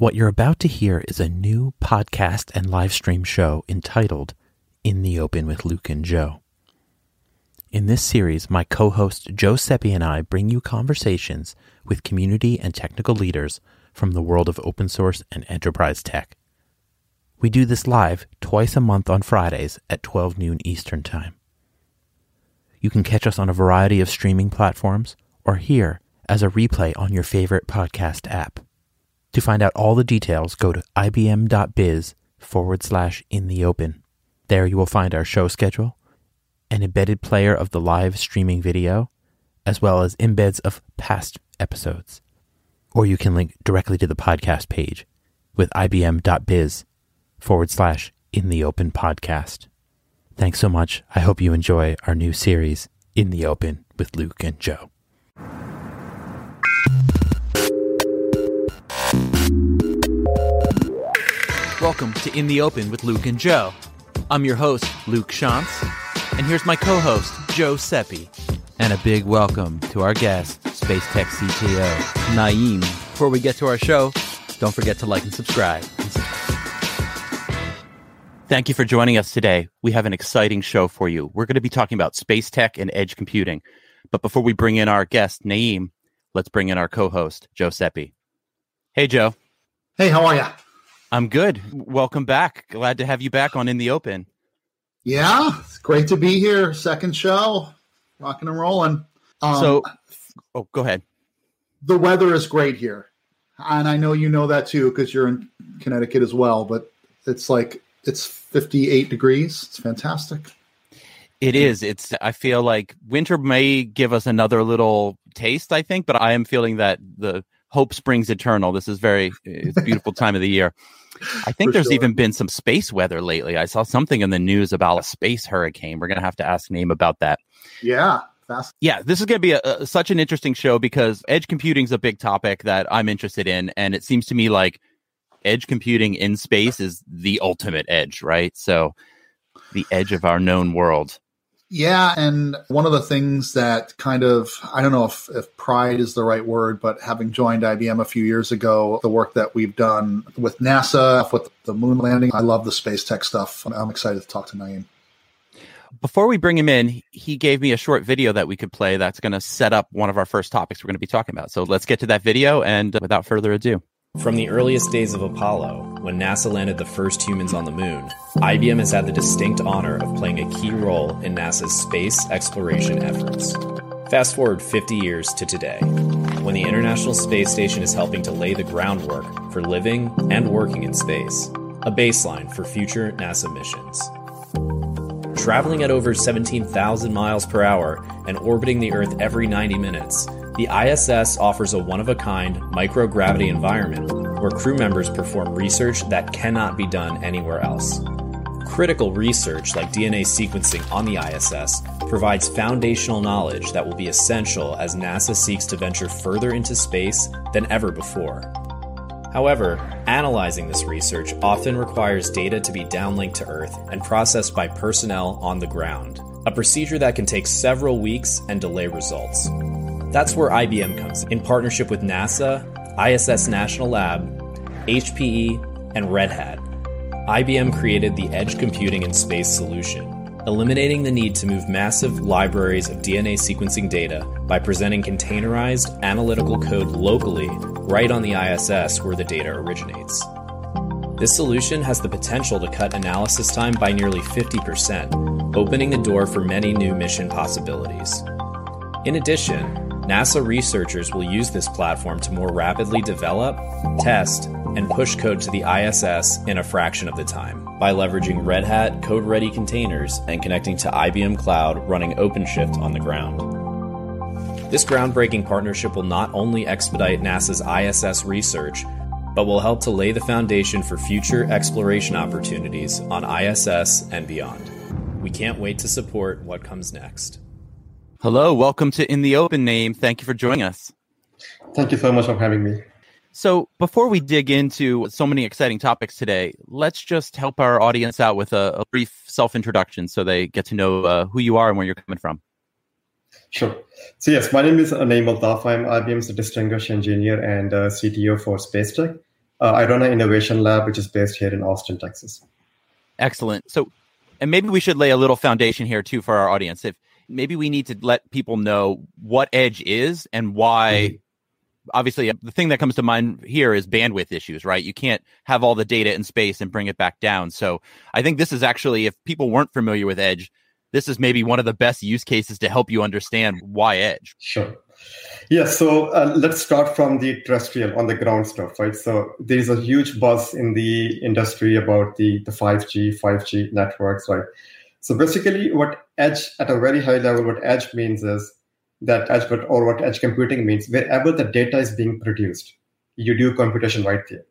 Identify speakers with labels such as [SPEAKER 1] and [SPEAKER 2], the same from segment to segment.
[SPEAKER 1] What you're about to hear is a new podcast and live stream show entitled In the Open with Luke and Joe. In this series, my co host Joe Sepi and I bring you conversations with community and technical leaders from the world of open source and enterprise tech. We do this live twice a month on Fridays at 12 noon Eastern Time. You can catch us on a variety of streaming platforms or here as a replay on your favorite podcast app. To find out all the details, go to ibm.biz forward slash in the open. There you will find our show schedule, an embedded player of the live streaming video, as well as embeds of past episodes. Or you can link directly to the podcast page with ibm.biz forward slash in the open podcast. Thanks so much. I hope you enjoy our new series, In the Open with Luke and Joe. Welcome to In the Open with Luke and Joe. I'm your host, Luke Schantz, and here's my co host, Joe Sepi. And a big welcome to our guest, Space Tech CTO, Naeem. Before we get to our show, don't forget to like and subscribe. Thank you for joining us today. We have an exciting show for you. We're going to be talking about space tech and edge computing. But before we bring in our guest, Naeem, let's bring in our co host, Joe Sepi. Hey, Joe.
[SPEAKER 2] Hey, how are you?
[SPEAKER 1] I'm good. Welcome back. Glad to have you back on In the Open.
[SPEAKER 2] Yeah, it's great to be here. Second show, rocking and rolling.
[SPEAKER 1] Um, so, oh, go ahead.
[SPEAKER 2] The weather is great here, and I know you know that too because you're in Connecticut as well. But it's like it's 58 degrees. It's fantastic.
[SPEAKER 1] It is. It's. I feel like winter may give us another little taste. I think, but I am feeling that the hope springs eternal. This is very. It's a beautiful time of the year. I think For there's sure. even been some space weather lately. I saw something in the news about a space hurricane. We're going to have to ask Naeem about that.
[SPEAKER 2] Yeah.
[SPEAKER 1] Yeah, this is going to be a, a, such an interesting show because edge computing is a big topic that I'm interested in. And it seems to me like edge computing in space is the ultimate edge, right? So the edge of our known world.
[SPEAKER 2] Yeah, and one of the things that kind of I don't know if, if pride is the right word, but having joined IBM a few years ago, the work that we've done with NASA, with the moon landing, I love the space tech stuff. I'm excited to talk to Naeem.
[SPEAKER 1] Before we bring him in, he gave me a short video that we could play that's going to set up one of our first topics we're going to be talking about. So let's get to that video, and without further ado.
[SPEAKER 3] From the earliest days of Apollo, when NASA landed the first humans on the moon, IBM has had the distinct honor of playing a key role in NASA's space exploration efforts. Fast forward 50 years to today, when the International Space Station is helping to lay the groundwork for living and working in space, a baseline for future NASA missions. Traveling at over 17,000 miles per hour and orbiting the Earth every 90 minutes, the ISS offers a one of a kind microgravity environment where crew members perform research that cannot be done anywhere else. Critical research like DNA sequencing on the ISS provides foundational knowledge that will be essential as NASA seeks to venture further into space than ever before. However, analyzing this research often requires data to be downlinked to Earth and processed by personnel on the ground, a procedure that can take several weeks and delay results. That's where IBM comes in, in partnership with NASA, ISS National Lab, HPE, and Red Hat. IBM created the Edge Computing in Space solution, eliminating the need to move massive libraries of DNA sequencing data by presenting containerized analytical code locally right on the ISS where the data originates. This solution has the potential to cut analysis time by nearly 50%, opening the door for many new mission possibilities. In addition, NASA researchers will use this platform to more rapidly develop, test, and push code to the ISS in a fraction of the time by leveraging Red Hat code ready containers and connecting to IBM Cloud running OpenShift on the ground. This groundbreaking partnership will not only expedite NASA's ISS research, but will help to lay the foundation for future exploration opportunities on ISS and beyond. We can't wait to support what comes next.
[SPEAKER 1] Hello, welcome to In the Open Naeem. Thank you for joining us.
[SPEAKER 4] Thank you so much for having me.
[SPEAKER 1] So, before we dig into so many exciting topics today, let's just help our audience out with a, a brief self introduction so they get to know uh, who you are and where you're coming from.
[SPEAKER 4] Sure. So, yes, my name is Naeem Altaf. I'm IBM's distinguished engineer and uh, CTO for SpaceTech. uh, I run an innovation lab, which is based here in Austin, Texas.
[SPEAKER 1] Excellent. So, and maybe we should lay a little foundation here too for our audience. If maybe we need to let people know what edge is and why. Mm-hmm. Obviously, the thing that comes to mind here is bandwidth issues, right? You can't have all the data in space and bring it back down. So, I think this is actually, if people weren't familiar with edge, this is maybe one of the best use cases to help you understand why edge.
[SPEAKER 4] Sure. Yeah, so uh, let's start from the terrestrial on the ground stuff, right? So there's a huge buzz in the industry about the, the 5G, 5G networks, right? So basically, what edge at a very high level, what edge means is that edge, but or what edge computing means, wherever the data is being produced, you do computation right there.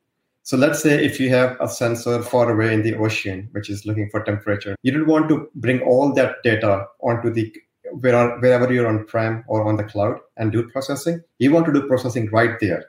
[SPEAKER 4] So let's say if you have a sensor far away in the ocean, which is looking for temperature, you don't want to bring all that data onto the wherever you're on prem or on the cloud and do processing. You want to do processing right there.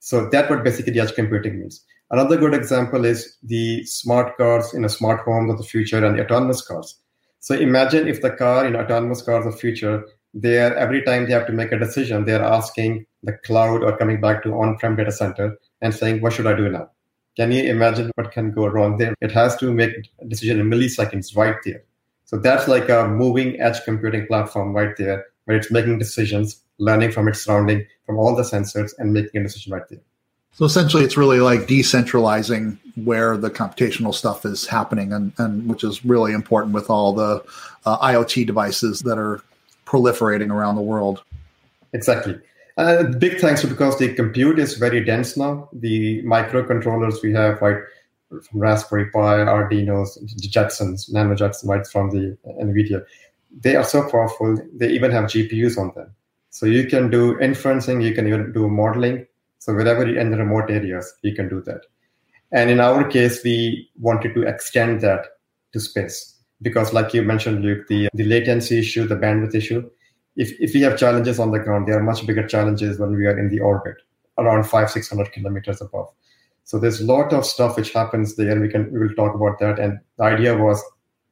[SPEAKER 4] So that what basically edge computing means. Another good example is the smart cars in a smart home of the future and the autonomous cars. So imagine if the car in autonomous cars of the future, they are every time they have to make a decision, they're asking the cloud or coming back to on-prem data center and saying, what should I do now? Can you imagine what can go wrong there? It has to make a decision in milliseconds right there. So that's like a moving edge computing platform right there, where it's making decisions, learning from its surrounding, from all the sensors, and making a decision right there.
[SPEAKER 2] So essentially, it's really like decentralizing where the computational stuff is happening, and, and which is really important with all the uh, IoT devices that are proliferating around the world.
[SPEAKER 4] Exactly. Uh, big thanks because the compute is very dense now. The microcontrollers we have, right, from Raspberry Pi, Arduinos, Jetsons, Nano Jetson, right from the NVIDIA, they are so powerful. They even have GPUs on them. So you can do inferencing, you can even do modeling. So wherever in the remote areas, you can do that. And in our case, we wanted to extend that to space because, like you mentioned, Luke, the, the latency issue, the bandwidth issue, if, if we have challenges on the ground, there are much bigger challenges when we are in the orbit, around five, 600 kilometers above. So there's a lot of stuff which happens there. We can we will talk about that. And the idea was,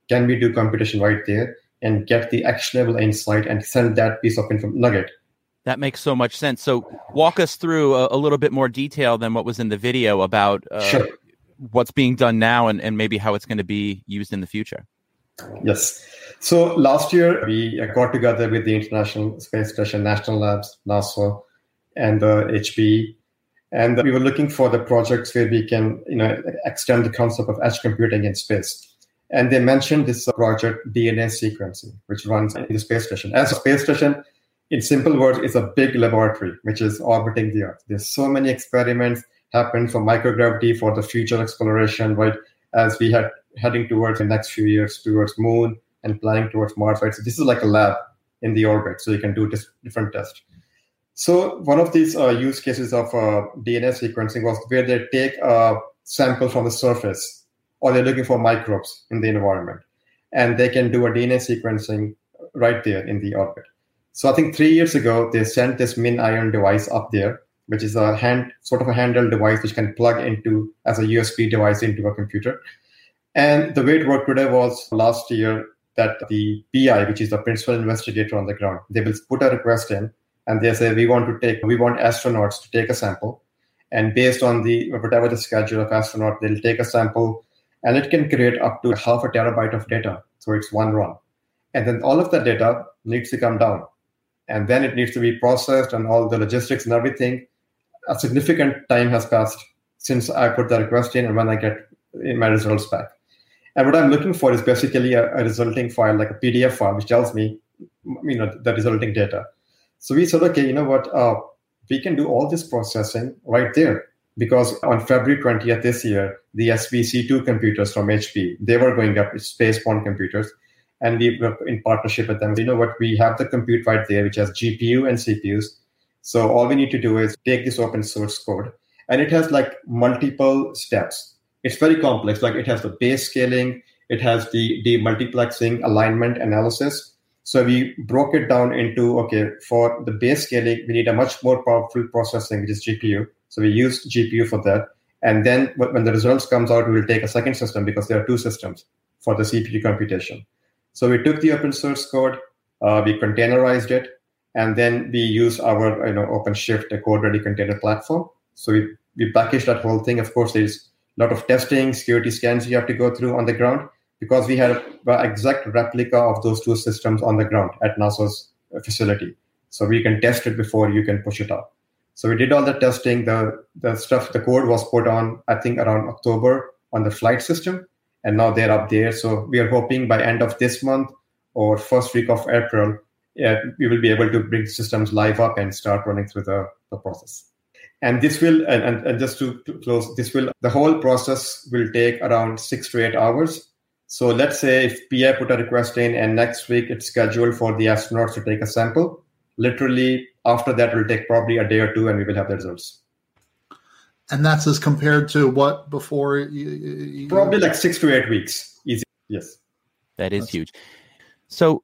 [SPEAKER 4] can we do computation right there and get the actionable insight and send that piece of info nugget?
[SPEAKER 1] That makes so much sense. So walk us through a, a little bit more detail than what was in the video about uh, sure. what's being done now and, and maybe how it's going to be used in the future.
[SPEAKER 4] Yes. So last year we got together with the International Space Station, National Labs, NASA, and the HPE, and we were looking for the projects where we can, you know, extend the concept of edge computing in space. And they mentioned this project DNA sequencing, which runs in the space station. As a space station, in simple words, it's a big laboratory which is orbiting the Earth. There's so many experiments happen for microgravity for the future exploration, right? As we had heading towards the next few years towards moon and planning towards Mars, right? So this is like a lab in the orbit, so you can do different tests. So one of these uh, use cases of uh, DNA sequencing was where they take a sample from the surface, or they're looking for microbes in the environment, and they can do a DNA sequencing right there in the orbit. So I think three years ago they sent this min MinION device up there, which is a hand sort of a handheld device which can plug into as a USB device into a computer. And the way it worked today was last year that the PI, which is the principal investigator on the ground, they will put a request in and they say we want to take we want astronauts to take a sample. And based on the whatever the schedule of astronaut, they'll take a sample and it can create up to half a terabyte of data. So it's one run. And then all of that data needs to come down. And then it needs to be processed and all the logistics and everything. A significant time has passed since I put the request in and when I get my results back. And what I'm looking for is basically a, a resulting file, like a PDF file, which tells me, you know, the resulting data. So we said, okay, you know what, uh, we can do all this processing right there because on February 20th this year, the SBC2 computers from HP, they were going up spaceborne computers. And we were uh, in partnership with them. You know what? We have the compute right there, which has GPU and CPUs. So all we need to do is take this open source code, and it has like multiple steps it's very complex. Like it has the base calling, it has the demultiplexing alignment analysis. So we broke it down into okay, for the base calling, we need a much more powerful processing, which is GPU. So we use GPU for that. And then when the results comes out, we will take a second system because there are two systems for the CPU computation. So we took the open source code, uh, we containerized it, and then we use our you know OpenShift, a code ready container platform. So we we package that whole thing. Of course, there's a lot of testing, security scans you have to go through on the ground because we had an exact replica of those two systems on the ground at NASA's facility. So we can test it before you can push it up. So we did all the testing. The the stuff, the code was put on, I think, around October on the flight system, and now they're up there. So we are hoping by end of this month or first week of April, we will be able to bring systems live up and start running through the, the process. And this will, and, and, and just to, to close, this will, the whole process will take around six to eight hours. So let's say if PI put a request in and next week it's scheduled for the astronauts to take a sample, literally after that will take probably a day or two and we will have the results.
[SPEAKER 2] And that's as compared to what before? You,
[SPEAKER 4] you, probably like six to eight weeks. Easy. Yes.
[SPEAKER 1] That is that's... huge. So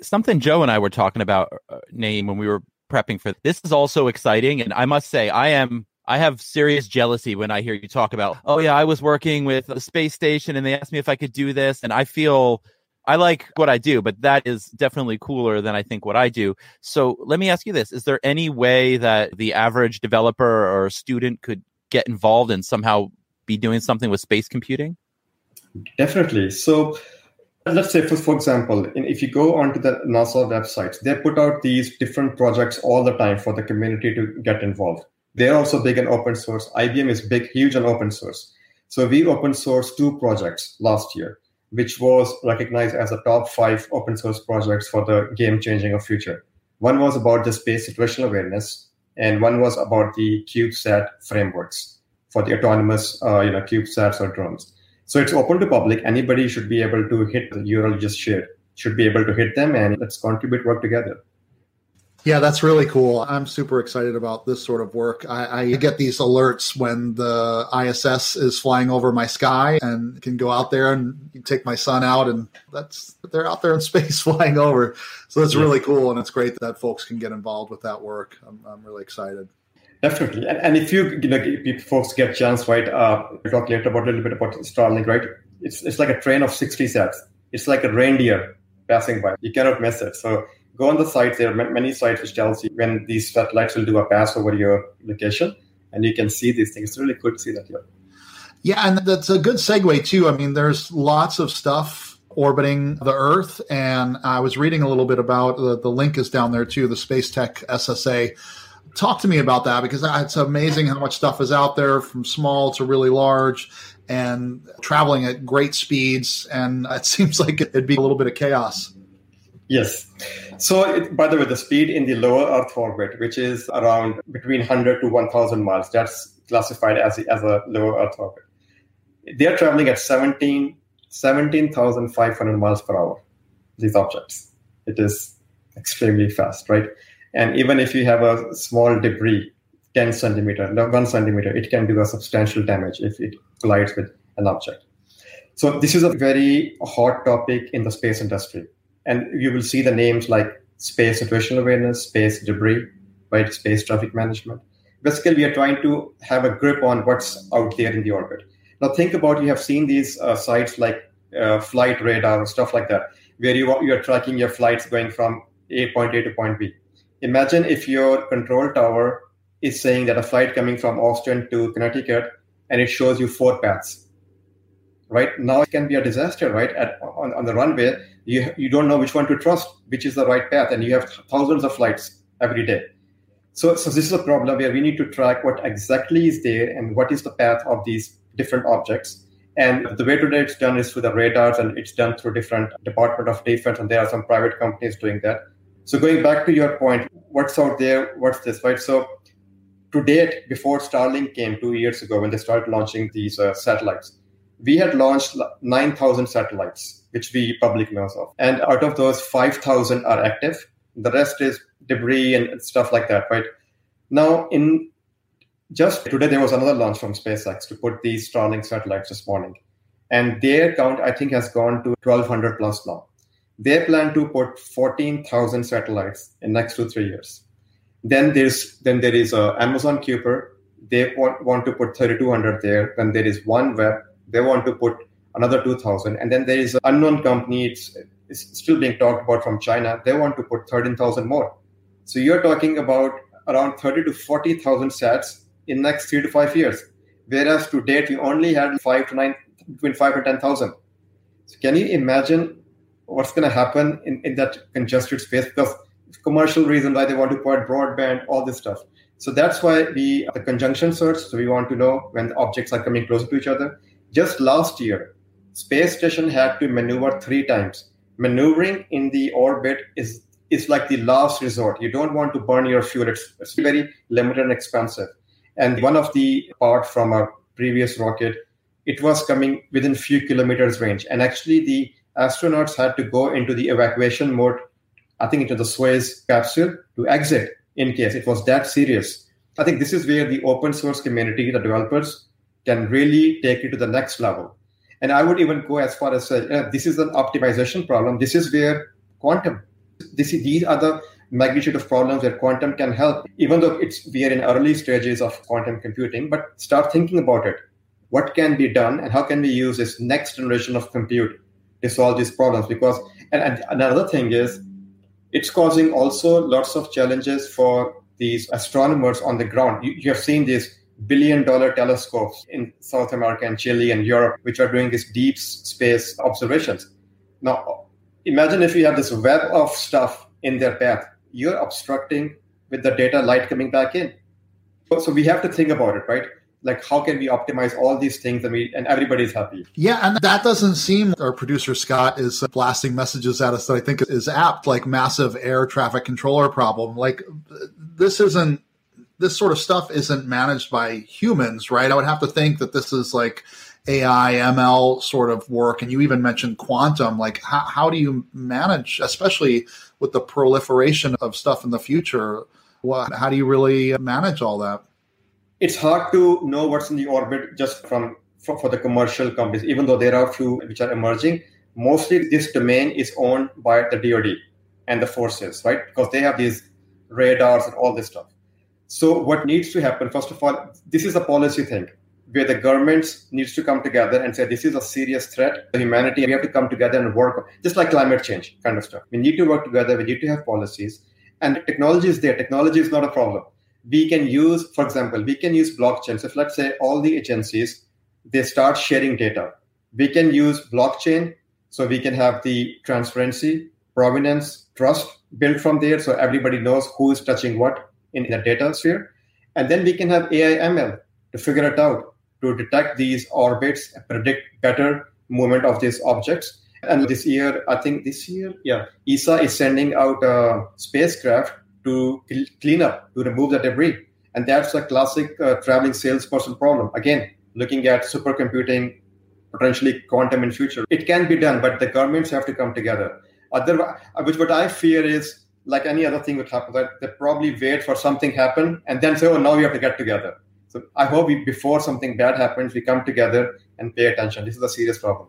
[SPEAKER 1] something Joe and I were talking about, uh, Naeem when we were prepping for this is also exciting. And I must say, I am I have serious jealousy when I hear you talk about, oh yeah, I was working with the space station and they asked me if I could do this, and I feel I like what I do, but that is definitely cooler than I think what I do. So let me ask you this: Is there any way that the average developer or student could get involved and somehow be doing something with space computing?
[SPEAKER 4] Definitely. So let's say for, for example if you go onto the nasa websites they put out these different projects all the time for the community to get involved they're also big in open source ibm is big huge on open source so we open sourced two projects last year which was recognized as a top five open source projects for the game changing of future one was about the space situational awareness and one was about the cubesat frameworks for the autonomous uh, you know cubesats or drones so it's open to public. Anybody should be able to hit the URL just shared, should be able to hit them and let's contribute, work together.
[SPEAKER 2] Yeah, that's really cool. I'm super excited about this sort of work. I, I, get these alerts when the ISS is flying over my sky and can go out there and take my son out and that's they're out there in space flying over. So that's yeah. really cool and it's great that folks can get involved with that work. I'm, I'm really excited.
[SPEAKER 4] Definitely, and, and if you, you know, if folks get a chance, right? Uh, we'll talk later about a little bit about Starlink, right? It's it's like a train of sixty sats. It's like a reindeer passing by. You cannot miss it. So go on the site. There are many sites which tells you when these satellites will do a pass over your location, and you can see these things. It's really cool to see that here.
[SPEAKER 2] Yeah, and that's a good segue too. I mean, there's lots of stuff orbiting the Earth, and I was reading a little bit about the, the link is down there too. The Space Tech SSA talk to me about that because it's amazing how much stuff is out there from small to really large and traveling at great speeds. And it seems like it'd be a little bit of chaos.
[SPEAKER 4] Yes. So, it, by the way, the speed in the lower Earth orbit, which is around between 100 to 1,000 miles, that's classified as as a lower Earth orbit. They are traveling at 17 17,500 miles per hour, these objects. It is extremely fast, right? And even if you have a small debris, 10 centimeter, one centimeter, it can do a substantial damage if it collides with an object. So this is a very hot topic in the space industry. And you will see the names like space situational awareness, space debris, right? Space traffic management. Basically, we are trying to have a grip on what's out there in the orbit. Now, think about you have seen these uh, sites like uh, flight radar stuff like that, where you, you are tracking your flights going from A point A to point B imagine if your control tower is saying that a flight coming from Austin to Connecticut and it shows you four paths. Right now, it can be a disaster. Right At, on, on the runway, you you don't know which one to trust, which is the right path, and you have thousands of flights every day. So, so this is a problem where we need to track what exactly is there and what is the path of these different objects. And the way today it's done is through the radars, and it's done through different Department of Defense, and there are some private companies doing that. So going back to your point, what's out there? What's this, right? So to date, before Starlink came two years ago, when they started launching these uh, satellites, we had launched 9,000 satellites, which we public knows of. And out of those, 5,000 are active. The rest is debris and stuff like that, right? Now, in just today, there was another launch from SpaceX to put these Starlink satellites this morning. And their count, I think, has gone to 1,200 plus now. They plan to put 14,000 satellites in next two three years. Then there's then there is uh, Amazon Kuiper. They want, want to put 3,200 there. Then there is OneWeb. They want to put another 2,000. And then there is an unknown company. It's, it's still being talked about from China. They want to put 13,000 more. So you're talking about around 30 to 40,000 sets in next three to five years. Whereas to date, we only had five to nine, between five to 10,000. So can you imagine what's going to happen in, in that congested space? Because commercial reason why they want to put broadband, all this stuff. So that's why we the conjunction search. So we want to know when the objects are coming closer to each other. Just last year, space station had to maneuver three times. Maneuvering in the orbit is is like the last resort. You don't want to burn your fuel. It's, it's very limited and expensive. And one of the part from a previous rocket, it was coming within few kilometers range. And actually the astronauts had to go into the evacuation mode, I think into the Soyuz capsule to exit in case it was that serious. I think this is where the open source community, the developers, can really take you to the next level. And I would even go as far as say, this is an optimization problem. This is where quantum, this is, these are the magnitude of problems where quantum can help, even though it's we are in early stages of quantum computing, but start thinking about it. What can be done and how can we use this next generation of compute to solve these problems? Because and, and another thing is it's causing also lots of challenges for these astronomers on the ground. You, you have seen these billion dollar telescopes in South America and Chile and Europe, which are doing these deep space observations. Now, imagine if you have this web of stuff in their path, you're obstructing with the data light coming back in. So we have to think about it, right? like how can we optimize all these things and we and everybody's happy
[SPEAKER 2] yeah and that doesn't seem our producer scott is blasting messages at us that i think is apt like massive air traffic controller problem like this isn't this sort of stuff isn't managed by humans right i would have to think that this is like ai ml sort of work and you even mentioned quantum like how, how do you manage especially with the proliferation of stuff in the future what, how do you really manage all that
[SPEAKER 4] it's hard to know what's in the orbit just from for, for, the commercial companies, even though there are a few which are emerging. Mostly, this domain is owned by the DoD and the forces, right? Because they have these radars and all this stuff. So, what needs to happen? First of all, this is a policy thing where the governments needs to come together and say this is a serious threat to humanity. We have to come together and work, just like climate change kind of stuff. We need to work together. We need to have policies, and technology is there. Technology is not a problem we can use, for example, we can use blockchain. So if let's say all the agencies, they start sharing data, we can use blockchain so we can have the transparency, provenance, trust built from there so everybody knows who is touching what in the data sphere. And then we can have AI ML to figure it out, to detect these orbits, predict better movement of these objects. And this year, I think this year, yeah, ESA is sending out a spacecraft to clean up, to remove the debris. And that's a classic uh, traveling salesperson problem. Again, looking at supercomputing, potentially quantum in future. It can be done, but the governments have to come together. Otherwise, which what I fear is like any other thing would happen, that they probably wait for something happen and then say, oh, now we have to get together. So I hope we, before something bad happens, we come together and pay attention. This is a serious problem.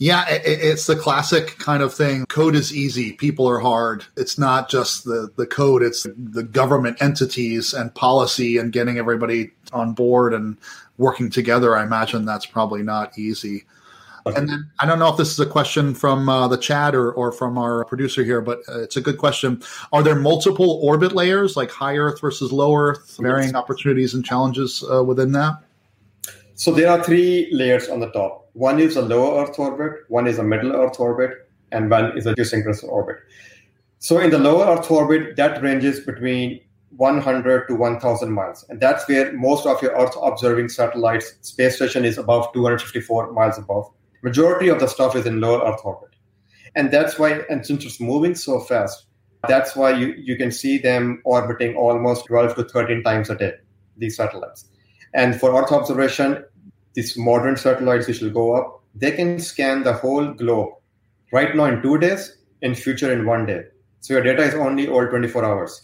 [SPEAKER 2] Yeah, it's the classic kind of thing. Code is easy, people are hard. It's not just the, the code, it's the government entities and policy and getting everybody on board and working together. I imagine that's probably not easy. And then I don't know if this is a question from uh, the chat or, or from our producer here, but uh, it's a good question. Are there multiple orbit layers, like high Earth versus low Earth, varying opportunities and challenges uh, within that?
[SPEAKER 4] So there are three layers on the top. One is a low Earth orbit, one is a middle Earth orbit, and one is a geosynchronous orbit. So in the lower Earth orbit, that ranges between 100 to 1000 miles. And that's where most of your Earth observing satellites, space station is above 254 miles above. Majority of the stuff is in lower Earth orbit. And that's why, and since it's moving so fast, that's why you, you can see them orbiting almost 12 to 13 times a day, these satellites. And for Earth observation, these modern satellites which will go up, they can scan the whole globe right now in two days, in future in one day. So your data is only all 24 hours.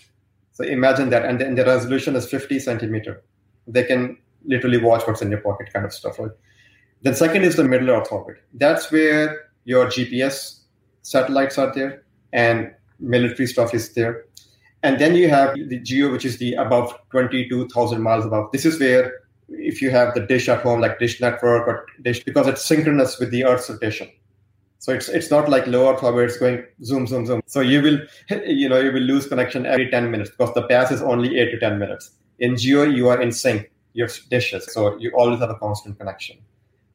[SPEAKER 4] So imagine that, and then the resolution is 50 centimeter. They can literally watch what's in your pocket, kind of stuff. Right? Then second is the middle Earth orbit. That's where your GPS satellites are there, and military stuff is there. And then you have the geo, which is the above 22,000 miles above. This is where if you have the dish at home, like Dish Network or Dish, because it's synchronous with the Earth's rotation. So it's it's not like low Earth where it's going zoom zoom zoom. So you will you know you will lose connection every 10 minutes because the pass is only eight to 10 minutes. In geo, you are in sync, your dishes. So you always have a constant connection.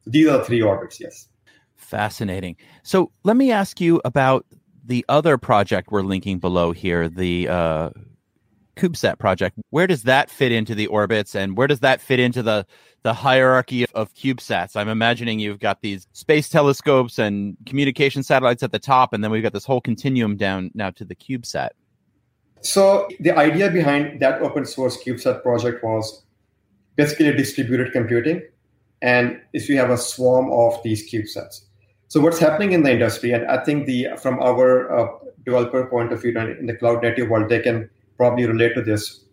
[SPEAKER 4] These are the three orbits, yes.
[SPEAKER 1] Fascinating. So let me ask you about the other project we're linking below here, the uh, CubeSat project. Where does that fit into the orbits, and where does that fit into the the hierarchy of, of CubeSats? I'm imagining you've got these space telescopes and communication satellites at the top, and then we've got this whole continuum down now to the CubeSat.
[SPEAKER 4] So the idea behind that open source CubeSat project was basically distributed computing, and if you have a swarm of these CubeSats. So what's happening in the industry, and I think the from our uh, developer point of view in the cloud native world, they can probably relate to this.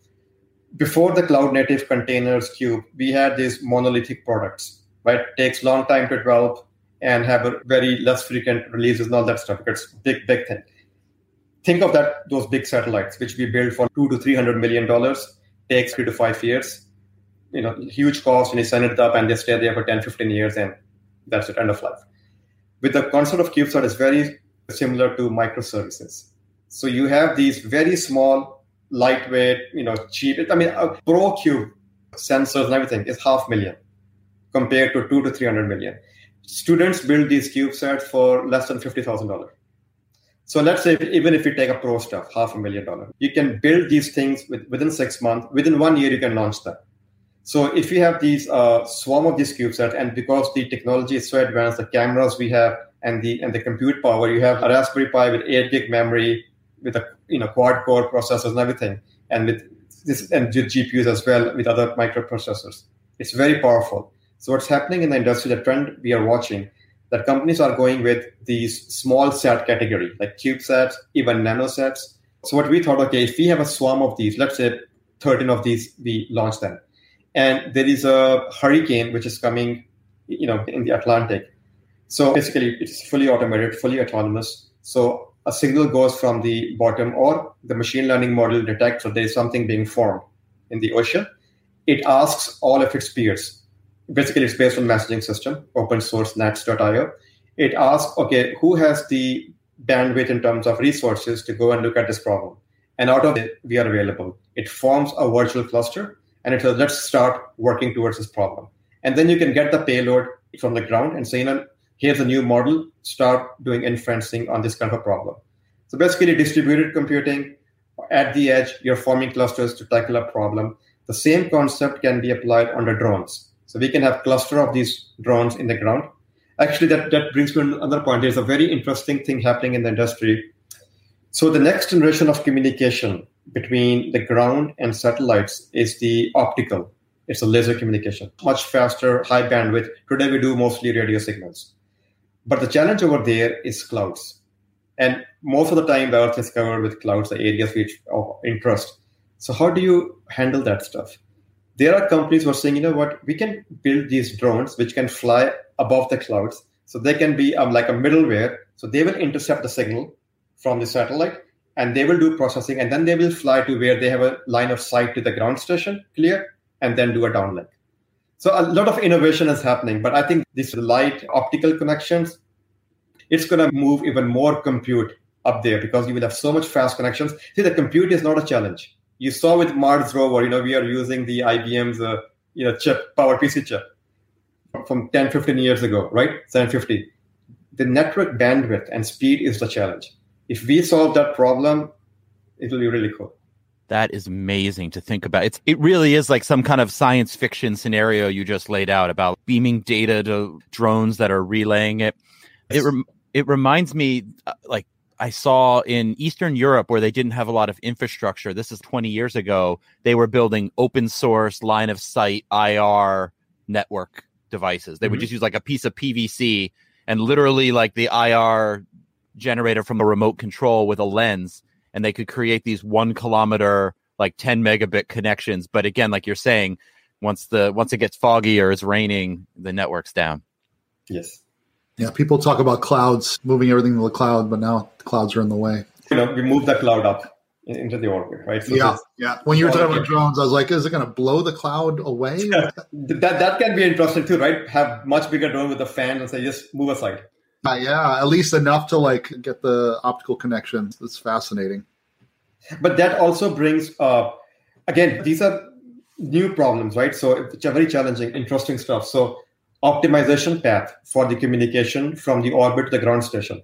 [SPEAKER 4] Before the cloud native containers cube, we had these monolithic products, right? Takes long time to develop and have a very less frequent releases and all that stuff. It's big, big thing. Think of that those big satellites, which we build for two to three hundred million dollars, takes three to five years. You know, huge cost, and you send it up and they stay there for 10, 15 years, and that's it, end of life with the concept of CubeSat is very similar to microservices. So you have these very small, lightweight, you know, cheap. I mean, a Pro Cube sensors and everything is half million compared to two to three hundred million. Students build these CubeSats for less than fifty thousand dollars. So let's say even if you take a pro stuff, half a million dollar, you can build these things with, within six months. Within one year, you can launch them. So if you have these uh, swarm of these CubeSats, and because the technology is so advanced, the cameras we have and the and the compute power, you have a Raspberry Pi with 8 gig memory, with a you know quad core processors and everything, and with this and with GPUs as well with other microprocessors. It's very powerful. So what's happening in the industry, the trend we are watching, that companies are going with these small sat category, like CubeSats, even nanosats. So what we thought, okay, if we have a swarm of these, let's say 13 of these, we launch them and there is a hurricane which is coming, you know, in the Atlantic. So basically, it's fully automated, fully autonomous. So a signal goes from the bottom, or the machine learning model detects that there is something being formed in the ocean. It asks all of its peers. Basically, it's based on messaging system, open source nats.io. It asks, okay, who has the bandwidth in terms of resources to go and look at this problem? And out of it, we are available. It forms a virtual cluster and it says, let's start working towards this problem. And then you can get the payload from the ground and say, you know, here's a new model, start doing inferencing on this kind of a problem. So basically, distributed computing at the edge, you're forming clusters to tackle a problem. The same concept can be applied under drones. So we can have cluster of these drones in the ground. Actually, that, that brings me to another point. There's a very interesting thing happening in the industry. So the next generation of communication between the ground and satellites is the optical. It's a laser communication, much faster, high bandwidth. Today we do mostly radio signals. But the challenge over there is clouds. And most of the time, the Earth is covered with clouds, the areas which of interest. So how do you handle that stuff? There are companies who are saying, you know what, we can build these drones which can fly above the clouds. So they can be um, like a middleware. So they will intercept the signal from the satellite and they will do processing and then they will fly to where they have a line of sight to the ground station clear and then do a downlink. So a lot of innovation is happening but i think these light optical connections it's going to move even more compute up there because you will have so much fast connections. See the compute is not a challenge. You saw with mars rover you know we are using the ibm's uh, you know chip power pc chip from 10 15 years ago right? 750 the network bandwidth and speed is the challenge if we solve that problem, it will be really cool.
[SPEAKER 1] That is amazing to think about. It's it really is like some kind of science fiction scenario you just laid out about beaming data to drones that are relaying it. It rem- it reminds me uh, like I saw in Eastern Europe where they didn't have a lot of infrastructure. This is 20 years ago. They were building open source line of sight IR network devices. They mm-hmm. would just use like a piece of PVC and literally like the IR generator from a remote control with a lens and they could create these one kilometer like 10 megabit connections. But again like you're saying once the once it gets foggy or it's raining the network's down.
[SPEAKER 4] Yes.
[SPEAKER 2] Yeah people talk about clouds moving everything to the cloud but now the clouds are in the way.
[SPEAKER 4] You know we move the cloud up into the orbit right?
[SPEAKER 2] So yeah yeah. When you were talking about drones i was like is it going to blow the cloud away?
[SPEAKER 4] That that can be interesting too right? Have much bigger drone with a fan and say just move aside
[SPEAKER 2] uh, yeah, at least enough to like get the optical connections. It's fascinating.
[SPEAKER 4] But that also brings, uh, again, these are new problems, right? So it's very challenging, interesting stuff. So optimization path for the communication from the orbit to the ground station.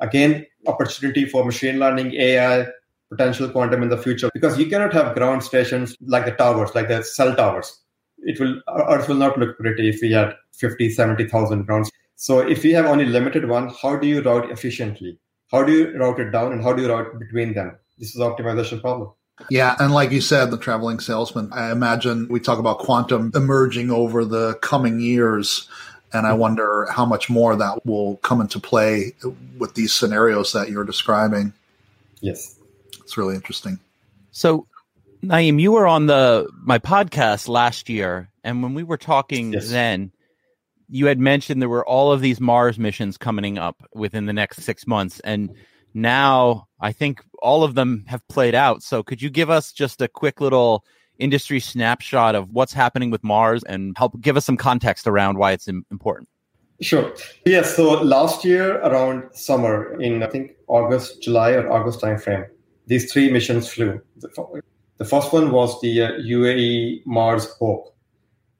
[SPEAKER 4] Again, opportunity for machine learning, AI, potential quantum in the future, because you cannot have ground stations like the towers, like the cell towers. It will Earth will not look pretty if we had 50, 70,000 grounds. So if you have only limited one, how do you route efficiently? How do you route it down and how do you route between them? This is optimization problem.
[SPEAKER 2] Yeah, and like you said, the traveling salesman, I imagine we talk about quantum emerging over the coming years. And I wonder how much more that will come into play with these scenarios that you're describing.
[SPEAKER 4] Yes.
[SPEAKER 2] It's really interesting.
[SPEAKER 1] So, Naeem, you were on the my podcast last year, and when we were talking yes. then, you had mentioned there were all of these Mars missions coming up within the next six months, and now I think all of them have played out. So, could you give us just a quick little industry snapshot of what's happening with Mars and help give us some context around why it's important?
[SPEAKER 4] Sure. Yes. So last year around summer, in I think August, July or August timeframe, these three missions flew. The first one was the uh, UAE Mars Hope,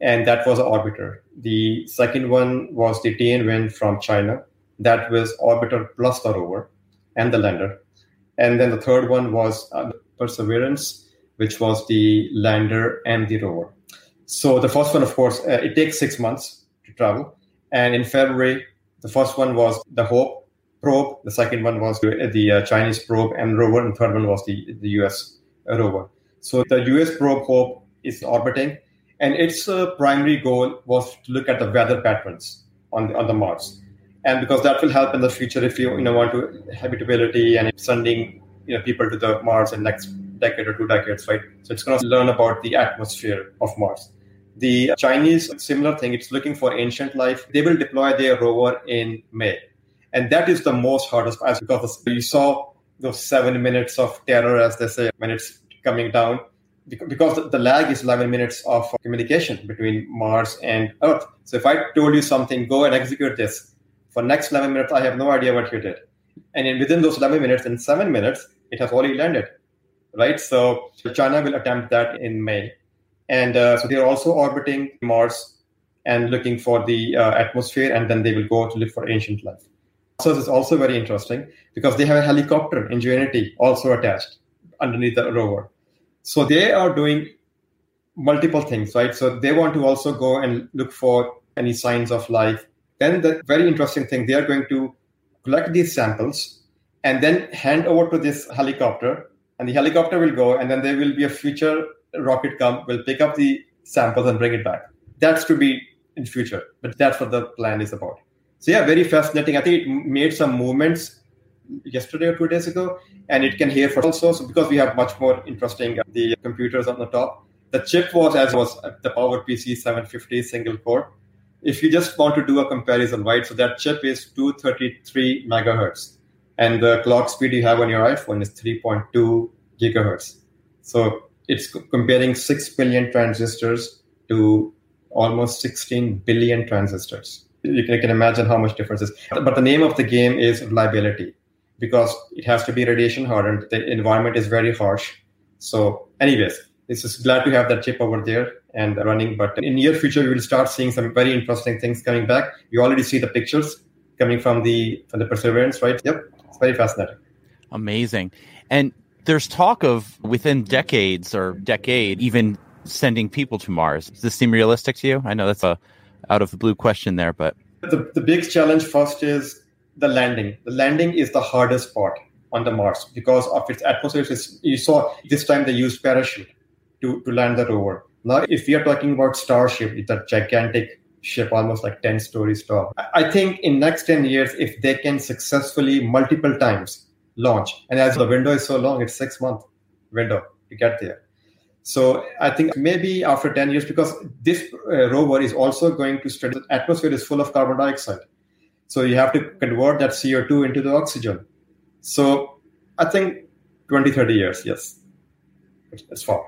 [SPEAKER 4] and that was an orbiter. The second one was the Tianwen from China. That was orbiter plus the rover and the lander. And then the third one was uh, Perseverance, which was the lander and the rover. So the first one, of course, uh, it takes six months to travel. And in February, the first one was the Hope probe. The second one was the, the uh, Chinese probe and rover. And third one was the, the US rover. So the US probe Hope is orbiting. And its uh, primary goal was to look at the weather patterns on the, on the Mars and because that will help in the future if you you know want to habitability and sending you know people to the Mars in next decade or two decades, right? So it's going to learn about the atmosphere of Mars. The Chinese similar thing. It's looking for ancient life. They will deploy their rover in May, and that is the most hardest part because you saw those seven minutes of terror, as they say, when it's coming down because the lag is 11 minutes of communication between Mars and Earth. So if I told you something, go and execute this, for next 11 minutes, I have no idea what you did. And in, within those 11 minutes, in seven minutes, it has already landed, right? So China will attempt that in May. And uh, so they're also orbiting Mars and looking for the uh, atmosphere, and then they will go to look for ancient life. So this is also very interesting because they have a helicopter, Ingenuity, also attached underneath the rover. So they are doing multiple things, right? So they want to also go and look for any signs of life then the very interesting thing, they are going to collect these samples and then hand over to this helicopter, and the helicopter will go, and then there will be a future rocket come, will pick up the samples and bring it back. That's to be in future, but that's what the plan is about. So yeah, very fascinating. I think it made some movements yesterday or two days ago, and it can hear for also. So because we have much more interesting uh, the computers on the top. The chip was as was the PowerPC 750 single core if you just want to do a comparison, right? So that chip is 233 megahertz, and the clock speed you have on your iPhone is 3.2 gigahertz. So it's comparing 6 billion transistors to almost 16 billion transistors. You can, you can imagine how much difference is. But the name of the game is reliability because it has to be radiation hardened. The environment is very harsh. So, anyways, this is glad to have that chip over there and running. But in near future, we will start seeing some very interesting things coming back. You already see the pictures coming from the from the Perseverance, right? Yep, it's very fascinating.
[SPEAKER 1] Amazing, and there's talk of within decades or decade even sending people to Mars. Does this seem realistic to you? I know that's a out of the blue question there, but
[SPEAKER 4] the the big challenge first is the landing. The landing is the hardest part on the Mars because of its atmosphere. You saw this time they used parachute to, to land the rover. Now, if we are talking about Starship, it's a gigantic ship, almost like 10 stories tall. I think in next 10 years, if they can successfully multiple times launch, and as the window is so long, it's six month window to get there. So I think maybe after 10 years, because this uh, rover is also going to study the atmosphere is full of carbon dioxide. So you have to convert that CO2 into the oxygen. So I think 20, 30 years, yes. It's far.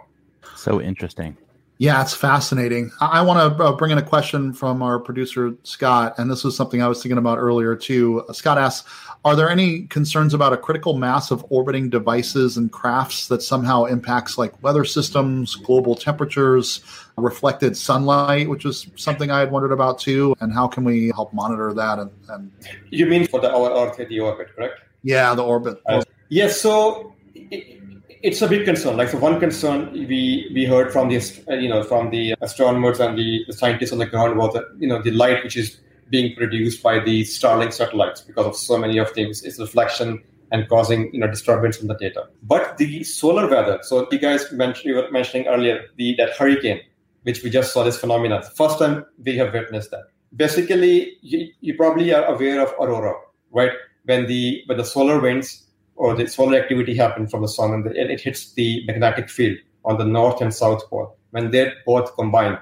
[SPEAKER 1] So interesting.
[SPEAKER 2] Yeah, it's fascinating. I, I want to uh, bring in a question from our producer, Scott, and this was something I was thinking about earlier too. Scott asks Are there any concerns about a critical mass of orbiting devices and crafts that somehow impacts like weather systems, global temperatures, reflected sunlight, which is something I had wondered about too? And how can we help monitor that? And, and
[SPEAKER 4] you mean for the our Earth, the orbit, correct?
[SPEAKER 2] Yeah, the orbit.
[SPEAKER 4] Uh, yes, so. It, it's a big concern. Like so, one concern we we heard from the uh, you know from the astronomers and the, the scientists on the ground was that you know the light which is being produced by the Starlink satellites because of so many of things is reflection and causing you know disturbance in the data. But the solar weather. So you guys mentioned you were mentioning earlier the that hurricane which we just saw this phenomenon. First time we have witnessed that. Basically, you, you probably are aware of aurora, right? When the when the solar winds or the solar activity happens from the sun and, the, it hits the magnetic field on the north and south pole. When they both combine,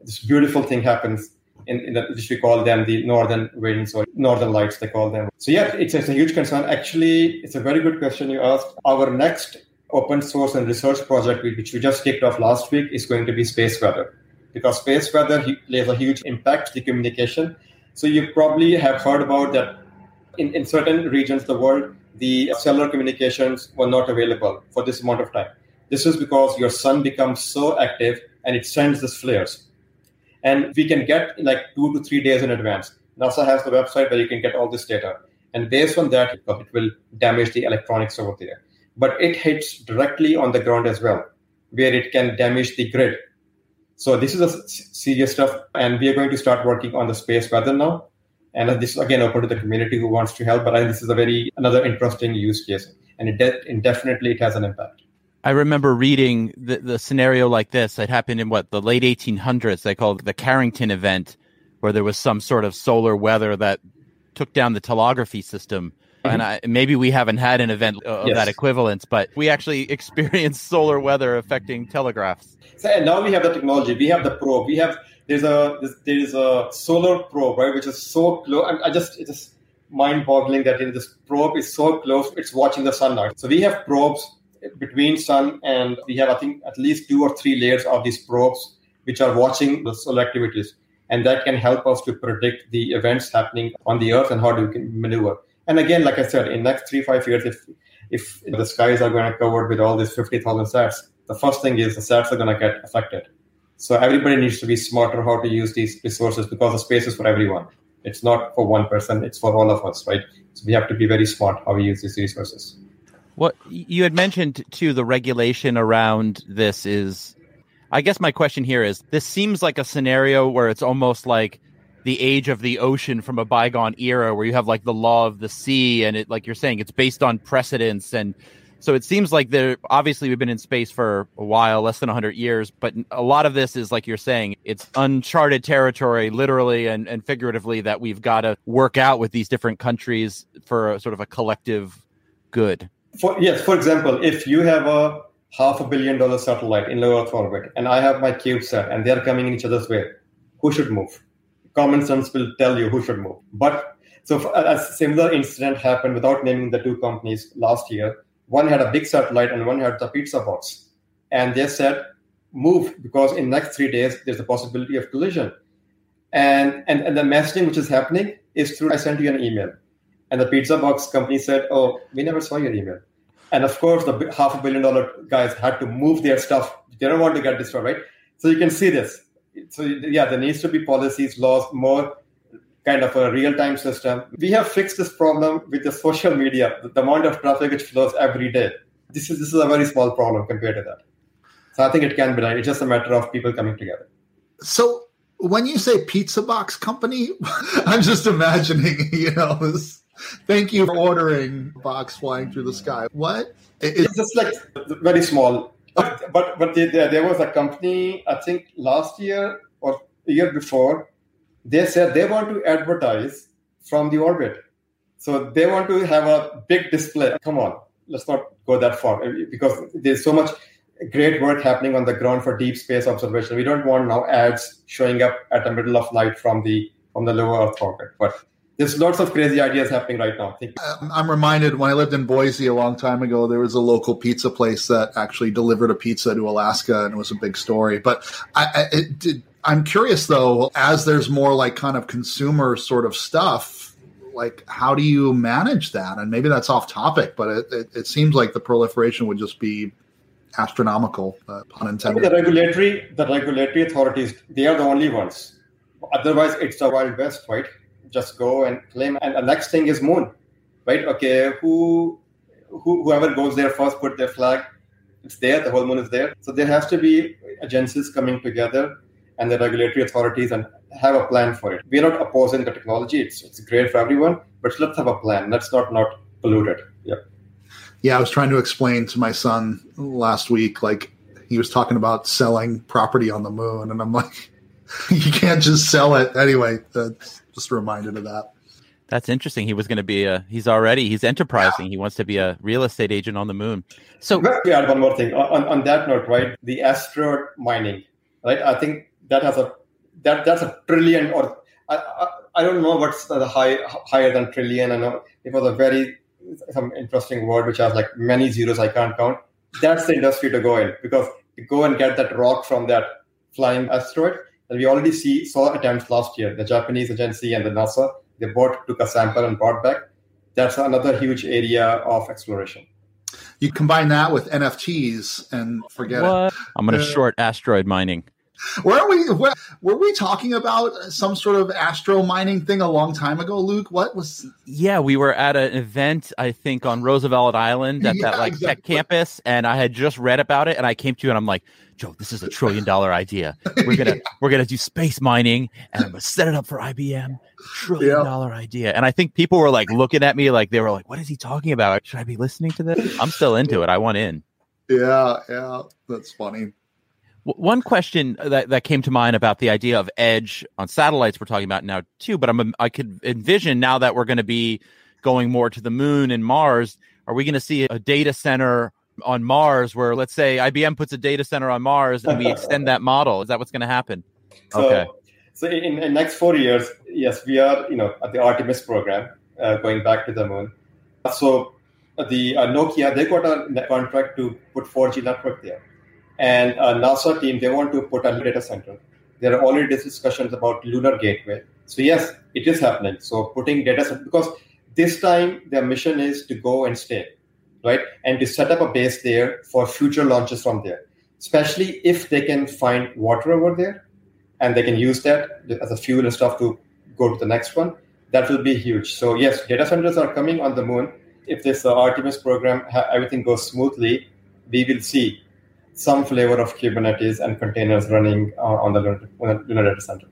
[SPEAKER 4] this beautiful thing happens in, in the, which we call them the northern winds or northern lights, they call them. So yeah, it's, it's a huge concern. Actually, it's a very good question you asked. Our next open source and research project, which we just kicked off last week, is going to be space weather. Because space weather plays a huge impact to communication. So you probably have heard about that in, in certain regions of the world, the cellular communications were not available for this amount of time. This is because your sun becomes so active and it sends these flares. And we can get like two to three days in advance. NASA has the website where you can get all this data. And based on that, it will damage the electronics over there. But it hits directly on the ground as well, where it can damage the grid. So this is a serious stuff. And we are going to start working on the space weather now and this is again open to the community who wants to help but I think this is a very another interesting use case and it, de- definitely it has an impact
[SPEAKER 1] I remember reading the, the scenario like this. that happened in what the late 1800s. They called the Carrington event, where there was some sort of solar weather that took down the telegraphy system. Mm-hmm. And I, maybe we haven't had an event of yes. that equivalence, but we actually experienced solar weather affecting telegraphs.
[SPEAKER 4] So and now we have the technology. We have the probe. We have there's a there is a solar probe right which is so close I, I just it's just mind-boggling that you know, this probe is so close it's watching the sun so we have probes between sun and we have i think at least two or three layers of these probes which are watching the solar activities. And that can help us to predict the events happening on the earth and how do we can maneuver. And again like i said in next three five years if if the skies are going to covered with all these 50000 sats the first thing is the sats are going to get affected so everybody needs to be smarter how to use these resources because the space is for everyone. It's not for one person, it's for all of us, right? So we have to be very smart how we use these resources.
[SPEAKER 1] What you had mentioned too, the regulation around this is I guess my question here is this seems like a scenario where it's almost like the age of the ocean from a bygone era where you have like the law of the sea and it like you're saying it's based on precedents and so it seems like there obviously we've been in space for a while, less than 100 years, but a lot of this is like you're saying, it's uncharted territory literally and, and figuratively that we've got to work out with these different countries for a, sort of a collective good.
[SPEAKER 4] For, yes, for example, if you have a half a billion dollar satellite in low Earth orbit and I have my CubeSat and they're coming in each other's way, who should move? Common sense will tell you who should move. But so a similar incident happened without naming the two companies last year one had a big satellite and one had the pizza box. And they said, move because in next three days there's a possibility of collision. And, and, and the messaging which is happening is through I sent you an email. And the pizza box company said, Oh, we never saw your email. And of course, the half a billion dollar guys had to move their stuff. They don't want to get destroyed, right? So you can see this. So yeah, there needs to be policies, laws, more kind of a real-time system. We have fixed this problem with the social media, the, amount of traffic which flows every day. This is this is a very small problem compared to that. So I think it can be done. It's just a matter of people coming together.
[SPEAKER 2] So when you say pizza box company, I'm just imagining, you know, this, thank you for ordering box flying through the sky. What?
[SPEAKER 4] It, it's just like very small. But but, but there, there was a company, I think last year or year before, they said they want to advertise from the orbit. So they want to have a big display. Come on, let's not go that far eh, because there's so much great work happening on the ground for deep space observation. We don't want now ads showing up at the middle of night from the from the lower Earth orbit. But there's lots of crazy ideas happening right now.
[SPEAKER 2] Um, I'm reminded when I lived in Boise a long time ago, there was a local pizza place that actually delivered a pizza to Alaska, and it was a big story. But I, I it did, I'm curious though, as there's more like kind of consumer sort of stuff, like how do you manage that? And maybe that's off topic, but it, it, it seems like the proliferation would just be astronomical, uh, pun intended.
[SPEAKER 4] The regulatory, the regulatory authorities, they are the only ones. Otherwise, it's the wild west, right? Just go and claim. And the next thing is moon, right? Okay, who, who whoever goes there first, put their flag. It's there. The whole moon is there. So there has to be agencies coming together and the regulatory authorities and have a plan for it. We're not opposing the technology. It's it's great for everyone, but let's have a plan. Let's not not pollute it. Yeah
[SPEAKER 2] yeah, I was trying to explain to my son last week, like he was talking about selling property on the moon, and I'm like, you can't just sell it anyway. Uh, just reminded of that.
[SPEAKER 1] That's interesting. He was going to be a. He's already. He's enterprising. Yeah. He wants to be a real estate agent on the moon. So
[SPEAKER 4] let me add one more thing on, on that note. Right, the asteroid mining. Right, I think that has a that that's a trillion or I, I, I don't know what's the high higher than trillion. I know it was a very some interesting word which has like many zeros I can't count. That's the industry to go in because to go and get that rock from that flying asteroid. And we already see saw attempts last year. The Japanese agency and the NASA they both took a sample and brought back. That's another huge area of exploration.
[SPEAKER 2] You combine that with NFTs and forget what? it.
[SPEAKER 1] I'm going to uh, short asteroid mining.
[SPEAKER 2] Were we were, were we talking about some sort of astro mining thing a long time ago, Luke? What was?
[SPEAKER 1] Yeah, we were at an event, I think, on Roosevelt Island at yeah, that like exactly. tech campus, and I had just read about it, and I came to you, and I'm like, Joe, this is a trillion dollar idea. We're gonna we're gonna do space mining, and I'm gonna set it up for IBM. Trillion yep. dollar idea, and I think people were like looking at me like they were like, "What is he talking about? Should I be listening to this?" I'm still into it. I want in.
[SPEAKER 2] Yeah, yeah, that's funny.
[SPEAKER 1] One question that, that came to mind about the idea of edge on satellites we're talking about now too, but I'm I could envision now that we're going to be going more to the moon and Mars, are we going to see a data center on Mars where let's say IBM puts a data center on Mars and we extend that model? Is that what's going to happen?
[SPEAKER 4] So, okay. So in, in next four years, yes, we are you know at the Artemis program uh, going back to the moon. So the uh, Nokia they got a contract to put 4G network there and a NASA team, they want to put a data center. There are already discussions about lunar gateway. So yes, it is happening. So putting data center because this time their mission is to go and stay, right, and to set up a base there for future launches from there. Especially if they can find water over there, and they can use that as a fuel and stuff to go to the next one. That will be huge. So yes, data centers are coming on the moon. If this uh, Artemis program everything goes smoothly, we will see some flavor of Kubernetes and containers running uh, on the Lunar Data Center.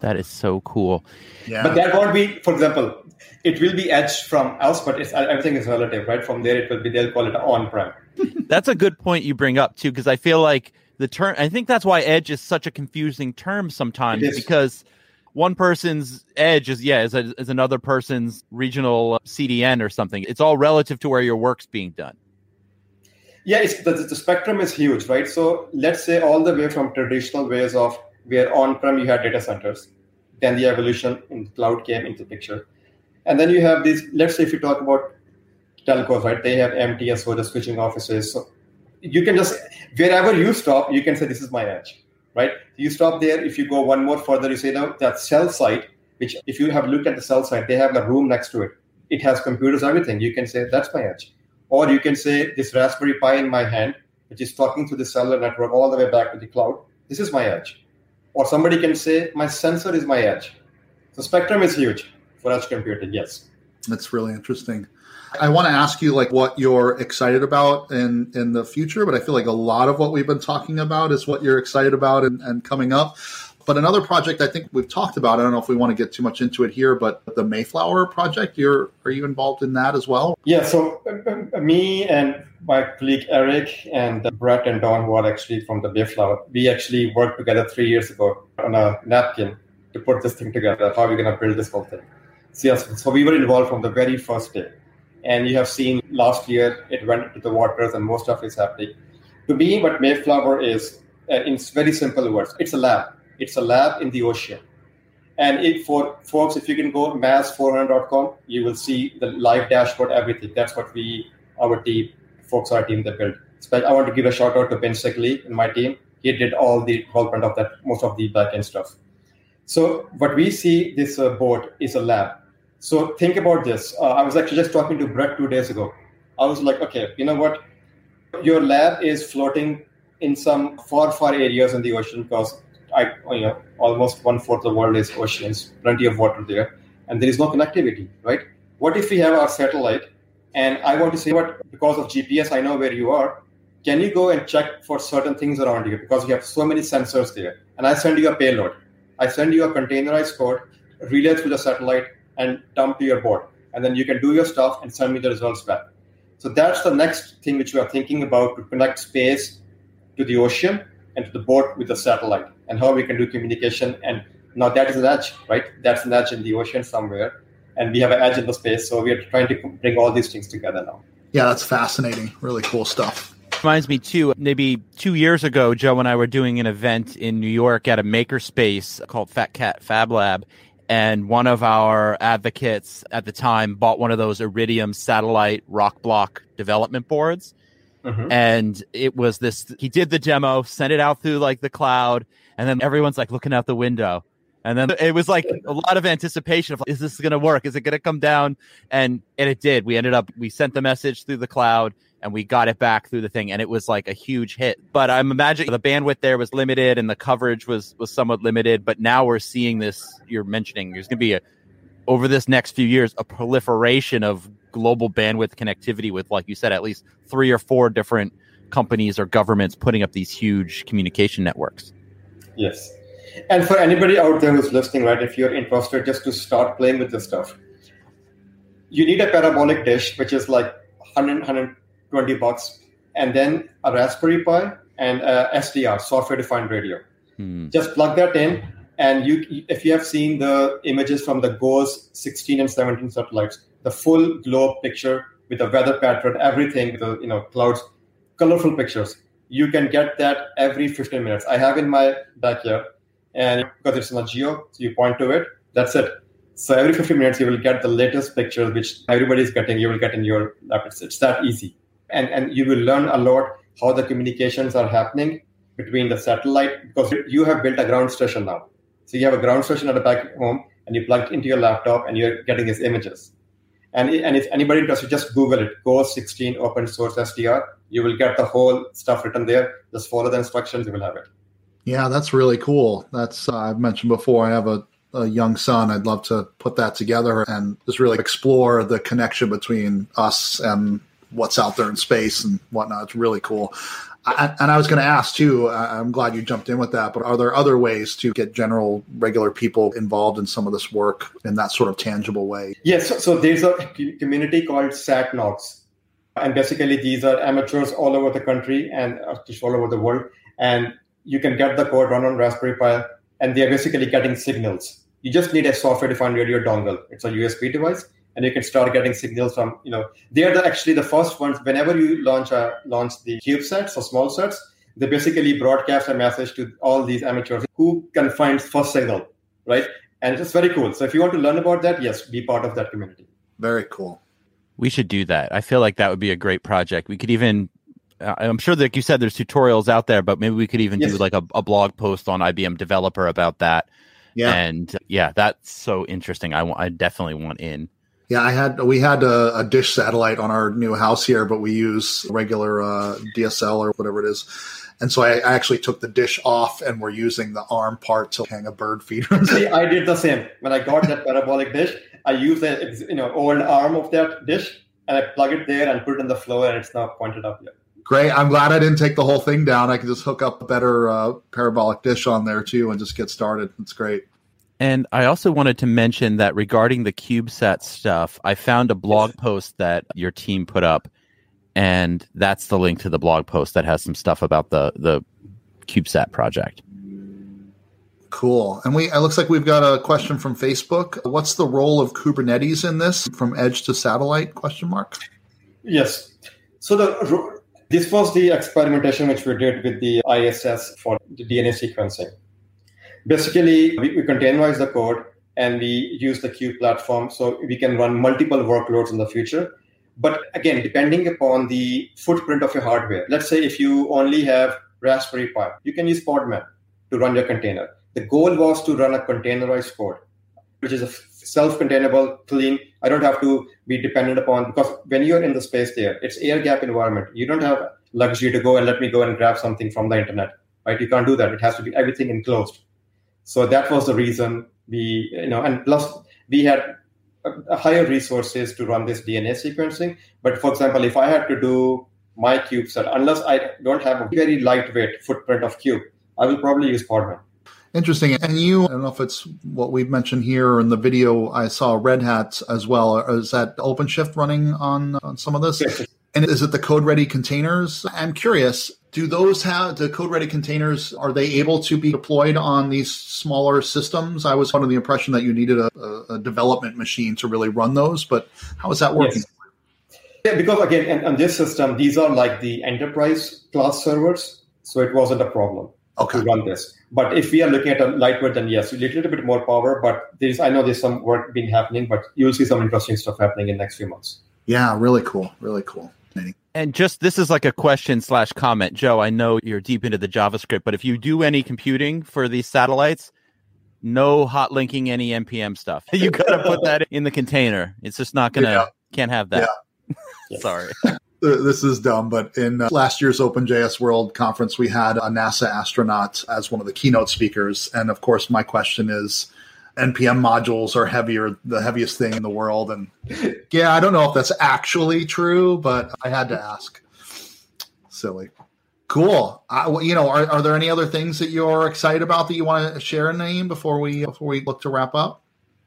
[SPEAKER 1] That is so cool.
[SPEAKER 4] Yeah. But that won't be, for example, it will be edge from us, but it's, everything is relative, right? From there, it will be, they'll call it on-prem.
[SPEAKER 1] that's a good point you bring up, too, because I feel like the term, I think that's why edge is such a confusing term sometimes, because one person's edge is, yeah, is, a, is another person's regional CDN or something. It's all relative to where your work's being done.
[SPEAKER 4] Yeah, the, the spectrum is huge, right? So let's say all the way from traditional ways of where on-prem you had data centers, then the evolution in cloud came into picture. And then you have these, let's say if you talk about telcos, right? They have MTS for the switching offices. So you can just, wherever you stop, you can say, this is my edge, right? You stop there. If you go one more further, you say, now that cell site, which if you have looked at the cell site, they have a room next to it. It has computers, everything. You can say, that's my edge. Or you can say this Raspberry Pi in my hand, which is talking to the cellular network all the way back to the cloud. This is my edge. Or somebody can say my sensor is my edge. The spectrum is huge for edge computing. Yes.
[SPEAKER 2] That's really interesting. I want to ask you like what you're excited about in in the future, but I feel like a lot of what we've been talking about is what you're excited about and, and coming up. But another project I think we've talked about, I don't know if we want to get too much into it here, but the Mayflower project, you're are you involved in that as well?
[SPEAKER 4] Yeah, so uh, me and my colleague Eric and Brett and Don, who are actually from the Mayflower, we actually worked together three years ago on a napkin to put this thing together. How are we going to build this whole thing? So, yes, so we were involved from the very first day. And you have seen last year it went into the waters and most of it's happening. To me, what Mayflower is, uh, in very simple words, it's a lab it's a lab in the ocean. And if for folks, if you can go mas400.com, you will see the live dashboard, everything. That's what we, our team, folks, our team that built. I want to give a shout out to Ben Sickley in my team. He did all the development of that, most of the backend stuff. So what we see this uh, boat is a lab. So think about this. Uh, I was actually just talking to Brett two days ago. I was like, okay, you know what? Your lab is floating in some far, far areas in the ocean because I, you know, almost one fourth of the world is oceans, plenty of water there, and there is no connectivity, right? What if we have our satellite and I want to say what because of GPS I know where you are. Can you go and check for certain things around you because you have so many sensors there? And I send you a payload. I send you a containerized code, relay through the satellite, and dump to your board. And then you can do your stuff and send me the results back. So that's the next thing which we are thinking about to connect space to the ocean and to the boat with the satellite and how we can do communication. And now that is an edge, right? That's an edge in the ocean somewhere. And we have an edge in the space. So we are trying to bring all these things together now.
[SPEAKER 2] Yeah, that's fascinating. Really cool stuff.
[SPEAKER 1] Reminds me too, maybe two years ago, Joe and I were doing an event in New York at a makerspace called Fat Cat Fab Lab. And one of our advocates at the time bought one of those Iridium satellite RockBLOCK development boards. Mm-hmm. And it was this, he did the demo, sent it out through like the cloud, and then everyone's like looking out the window. And then it was like a lot of anticipation of, is this going to work? Is it going to come down? And, and it did. We ended up, we sent the message through the cloud and we got it back through the thing and it was like a huge hit but i'm imagining the bandwidth there was limited and the coverage was was somewhat limited but now we're seeing this you're mentioning there's going to be a over this next few years a proliferation of global bandwidth connectivity with like you said at least three or four different companies or governments putting up these huge communication networks
[SPEAKER 4] yes and for anybody out there who's listening right if you're interested just to start playing with this stuff you need a parabolic dish which is like 100 100 20 bucks, and then a Raspberry Pi and a SDR, software defined radio. Hmm. Just plug that in, and you, if you have seen the images from the GOES 16 and 17 satellites, the full globe picture with the weather pattern, everything, with the you know clouds, colorful pictures. You can get that every 15 minutes. I have in my backyard, and because it's in a geo, so you point to it. That's it. So every 15 minutes, you will get the latest pictures, which everybody is getting. You will get in your laptop. It's that easy and, and you will learn a lot how the communications are happening between the satellite because you have built a ground station now. So you have a ground station at the back home and you plug it into your laptop and you're getting these images. And, and if anybody interested, just Google it, GOES 16 open source SDR. You will get the whole stuff written there. Just follow the instructions, you will have it.
[SPEAKER 2] Yeah, that's really cool. That's uh, I've mentioned before. I have a, a young son. I'd love to put that together and just really explore the connection between us and what's out there in space and whatnot. It's really cool. And I was going to ask too. Uh, I'm glad you jumped in with that. But are there other ways to get general, regular people involved in some of this work in that sort of tangible way?
[SPEAKER 4] Yes. So, so there's a community called SatNOGS, and basically these are amateurs all over the country and uh, just all over the world. And you can get the code run on Raspberry Pi, and they are basically getting signals. You just need a software-defined radio dongle. It's a USB device, and you can start getting signals from you know they are the, actually the first ones whenever you launch a launch the CubeSats or small sats they basically broadcast a message to all these amateurs who can find first signal right and it's very cool so if you want to learn about that yes be part of that community
[SPEAKER 2] very cool
[SPEAKER 1] we should do that i feel like that would be a great project we could even uh, I'm sure, like you said, there's tutorials out there, but maybe we could even yes. do like a, a blog post on IBM Developer about that. Yeah, and yeah, that's so interesting. I want, I definitely want in.
[SPEAKER 2] Yeah, I had we had a, a, dish satellite on our new house here, but we use regular uh, DSL or whatever it is. And so I, I, actually took the dish off, and we're using the arm part to hang a bird feeder.
[SPEAKER 4] See, I did the same when I got that parabolic dish. I used the you know old arm of that dish, and I plug it there and put it on the floor, and it's now pointed up here.
[SPEAKER 2] Great. I'm glad I didn't take the whole thing down. I can just hook up a better uh, parabolic dish on there too, and just get started. It's great.
[SPEAKER 1] And I also wanted to mention that regarding the CubeSat stuff, I found a blog post that your team put up, and that's the link to the blog post that has some stuff about the the CubeSat project.
[SPEAKER 2] Cool. And we it looks like we've got a question from Facebook. What's the role of Kubernetes in this from edge to satellite question mark?
[SPEAKER 4] Yes. So the this was the experimentation which we did with the ISS for the DNA sequencing basically we, we containerize the code and we use the Cube platform so we can run multiple workloads in the future. But again, depending upon the footprint of your hardware, let's say if you only have Raspberry Pi, you can use Podman to run your container. The goal was to run a containerized code, which is a self-containable, clean. I don't have to be dependent upon because when you're in the space there, it's air gap environment. You don't have luxury to go and let me go and grab something from the internet, right? You can't do that. It has to be everything enclosed. So that was the reason we, you know, and plus we had higher resources to run this DNA sequencing. But for example, if I had to do my CubeSat, unless I don't have a very lightweight footprint of cube, I will probably use Podman.
[SPEAKER 2] Interesting. And you, I don't know if it's what we've mentioned here in the video, I saw Red Hat as well. Is that OpenShift running on, on some of this? And is it the CodeReady Containers? I'm curious, do those have the CodeReady Containers? Are they able to be deployed on these smaller systems? I was under the impression that you needed a, a development machine to really run those, but how is that working?
[SPEAKER 4] Yes. Yeah, because again, on this system, these are like the enterprise class servers, so it wasn't a problem
[SPEAKER 2] okay.
[SPEAKER 4] to run this. But if we are looking at a lightweight, then yes, a little bit more power. But there's, I know there's some work been happening, but you'll see some interesting stuff happening in the next few months.
[SPEAKER 2] Yeah, really cool, really cool.
[SPEAKER 1] And just this is like a question slash comment, Joe. I know you're deep into the JavaScript, but if you do any computing for these satellites, no hot linking any npm stuff. You got to put that in the container. It's just not gonna yeah. can't have that. Yeah. Sorry.
[SPEAKER 2] this is dumb, but in uh, last year's OpenJS World Conference, we had a NASA astronaut as one of the keynote speakers, and of course, my question is npm modules are heavier the heaviest thing in the world. And yeah i don't know if that's actually true but i had to ask. Silly. Cool. I, you know are, are there any other things that you're excited about that you want to share Naeem before we before we look to wrap up?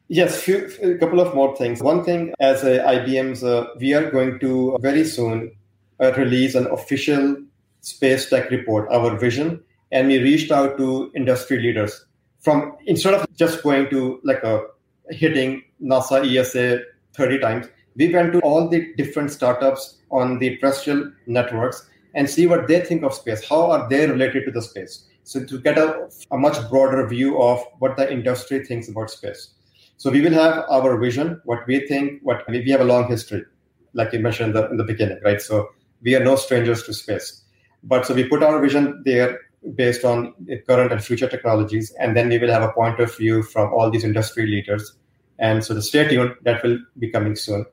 [SPEAKER 4] Yes few, a couple of more things. One thing as ibm's uh, we are going to very soon uh, release an official space tech report our vision and we reached out to industry leaders from instead of just going to like a hitting NASA ESA 30 times, we went to all the different startups on the terrestrial networks and see what they think of space. How are they related to the space? So to get a, a much broader view of what the industry thinks about space. So we will have our vision, what we think, what we have a long history, like you mentioned in the, in the beginning, right? So we are no strangers to space. But so we put our vision there based on current and future technologies. And then we will have a point of view from all these industry leaders. And so the stay tuned, that will be coming soon.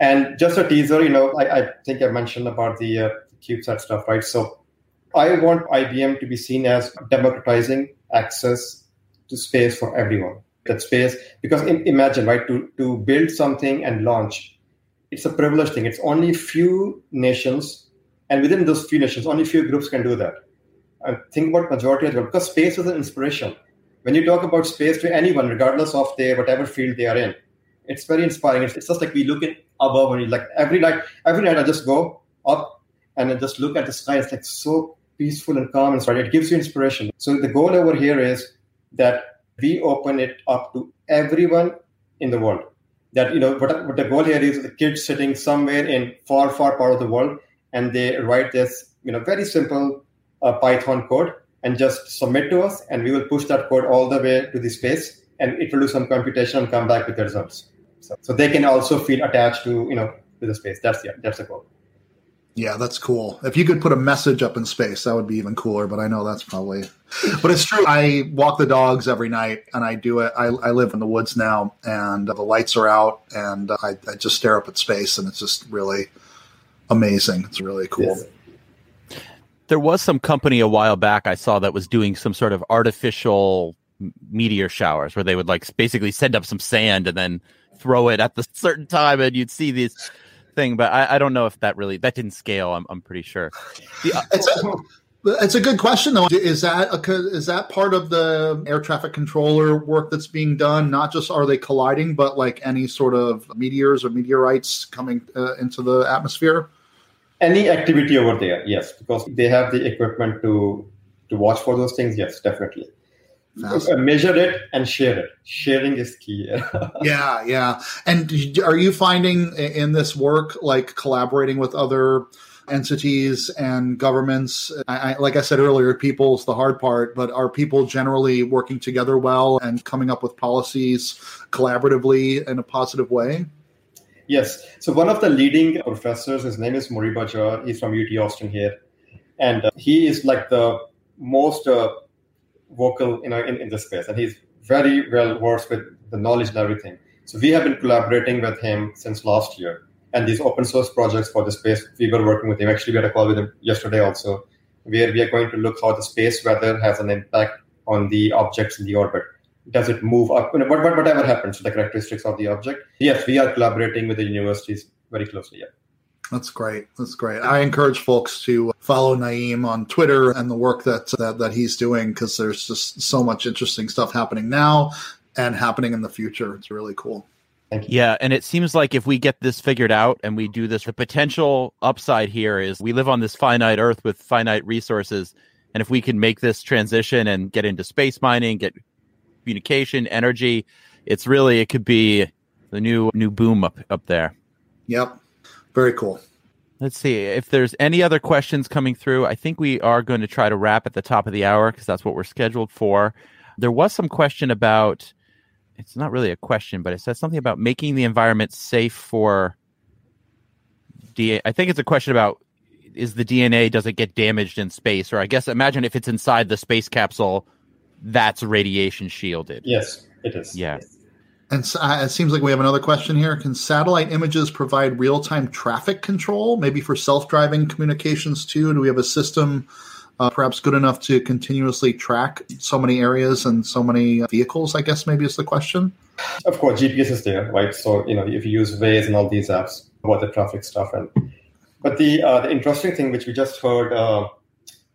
[SPEAKER 4] And just a teaser, you know, I, I think I mentioned about the uh, CubeSat stuff, right? So I want IBM to be seen as democratizing access to space for everyone. That space, because imagine, right, to, to build something and launch, it's a privileged thing. It's only few nations, and within those few nations, only few groups can do that and think about majority as well because space is an inspiration. When you talk about space to anyone regardless of their whatever field they are in it's very inspiring. It's, it's just like we look at above and like every night every night i just go up and I just look at the sky. It's like so peaceful and calm and so it gives you inspiration. So the goal over here is that we open it up to everyone in the world. That you know what, what the goal here is the kids sitting somewhere in far far part of the world and they write this you know very simple a Python code and just submit to us, and we will push that code all the way to the space, and it will do some computation and come back with the results. So, so they can also feel attached to you know to the space. That's yeah, that's the goal.
[SPEAKER 2] Yeah, that's cool. If you could put a message up in space, that would be even cooler. But I know that's probably. But it's true. I walk the dogs every night, and I do it. I, I live in the woods now, and uh, the lights are out, and uh, I, I, just stare up at space, and it's just really amazing. It's really cool. Yes
[SPEAKER 1] there was some company a while back I saw that was doing some sort of artificial meteor showers where they would like basically send up some sand and then throw it at the certain time and you'd see this thing but I, I don't know if that really that didn't scale i'm, I'm pretty sure.
[SPEAKER 2] The, uh, it's, a, good question though. Is that a, is that part of the air traffic controller work that's being done? Not just are they colliding but like any sort of meteors or meteorites coming uh, into the atmosphere
[SPEAKER 4] any activity over there yes because they have the equipment to to watch for those things yes definitely. Uh, measure it and share it. Sharing is key.
[SPEAKER 2] Yeah yeah. And are you finding in this work like collaborating with other entities and governments? I, I, like I said earlier, people's the hard part, but are people generally working together well and coming up with policies collaboratively in a positive way?
[SPEAKER 4] Yes. So one of the leading professors, his name is Moriba Jah. He's from UT Austin here, and uh, he is like the most uh, vocal, know, in, in this space, and he's very well versed with the knowledge and everything. So we have been collaborating with him since last year, and these open source projects for the space we were working with him. Actually, we had a call with him yesterday also, where we are going to look how the space weather has an impact on the objects in the orbit does it move up? whatever happens to the characteristics of the object. Yes, we are collaborating with the universities very closely. Yeah.
[SPEAKER 2] That's great. That's great. I encourage folks to follow Naeem on Twitter and the work that that, that he's doing because there's just so much interesting stuff happening now and happening in the future. It's really cool. Thank you.
[SPEAKER 1] Yeah, and it seems like if we get this figured out and we do this, the potential upside here is we live on this finite Earth with finite resources, and if we can make this transition and get into space mining, get communication, energy. It's really it could be the new new boom up up there.
[SPEAKER 2] Yep. Very cool.
[SPEAKER 1] Let's see if there's any other questions coming through. I think we are going to try to wrap at the top of the hour because that's what we're scheduled for. There was some question about it's not really a question, but it says something about making the environment safe for DNA. I think it's a question about is the DNA does it get damaged in space or I guess imagine if it's inside the space capsule that's radiation shielded.
[SPEAKER 4] Yes, it is.
[SPEAKER 1] Yeah.
[SPEAKER 2] And uh, it seems like we have another question here. Can satellite images provide real time traffic control, maybe for self driving communications too? Do we have a system uh, perhaps good enough to continuously track so many areas and so many vehicles? I guess maybe is the question.
[SPEAKER 4] Of course, GPS is there, right? So, you know, if you use Waze and all these apps about the traffic stuff. and But the, uh, the interesting thing, which we just heard uh,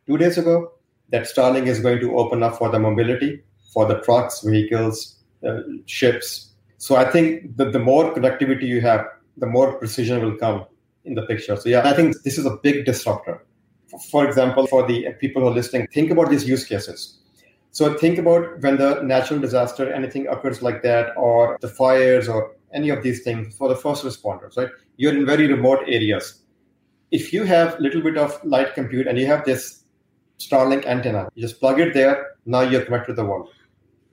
[SPEAKER 4] two days ago, that Starlink is going to open up for the mobility for the trucks, vehicles, uh, ships. So I think that the more connectivity you have, the more precision will come in the picture. So yeah, I think this is a big disruptor. For example, for the people who are listening, think about these use cases. So think about when the natural disaster, anything occurs like that, or the fires, or any of these things for the first responders, right? You're in very remote areas. If you have a little bit of light compute and you have this Starlink antenna. You just plug it there. Now you're connected to the world.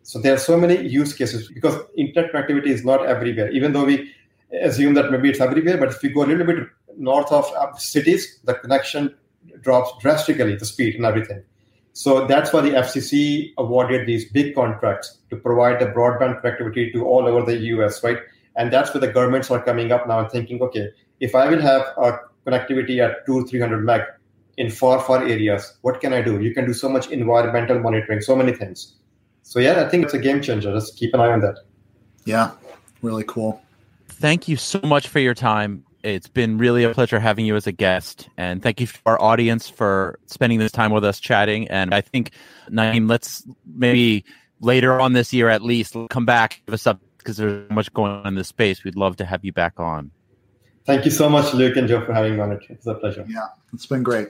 [SPEAKER 4] So there are so many use cases because internet connectivity is not everywhere. Even though we assume that maybe it's everywhere, but if you go a little bit north of cities, the connection drops drastically, the speed and everything. So that's why the FCC awarded these big contracts to provide the broadband connectivity to all over the US, right? And that's where the governments are coming up now and thinking, okay, if I will have a connectivity at two, 300 meg, in far, far areas. What can I do? You can do so much environmental monitoring, so many things. So, yeah, I think it's a game changer. Just keep an eye on that.
[SPEAKER 2] Yeah, really cool.
[SPEAKER 1] Thank you so much for your time. It's been really a pleasure having you as a guest. And thank you to our audience for spending this time with us chatting. And I think, Naeem, let's maybe later on this year at least come back, give us up because there's so much going on in this space. We'd love to have you back on.
[SPEAKER 4] Thank you so much, Luke and Joe, for having me on it. It's a pleasure.
[SPEAKER 2] Yeah, it's been great.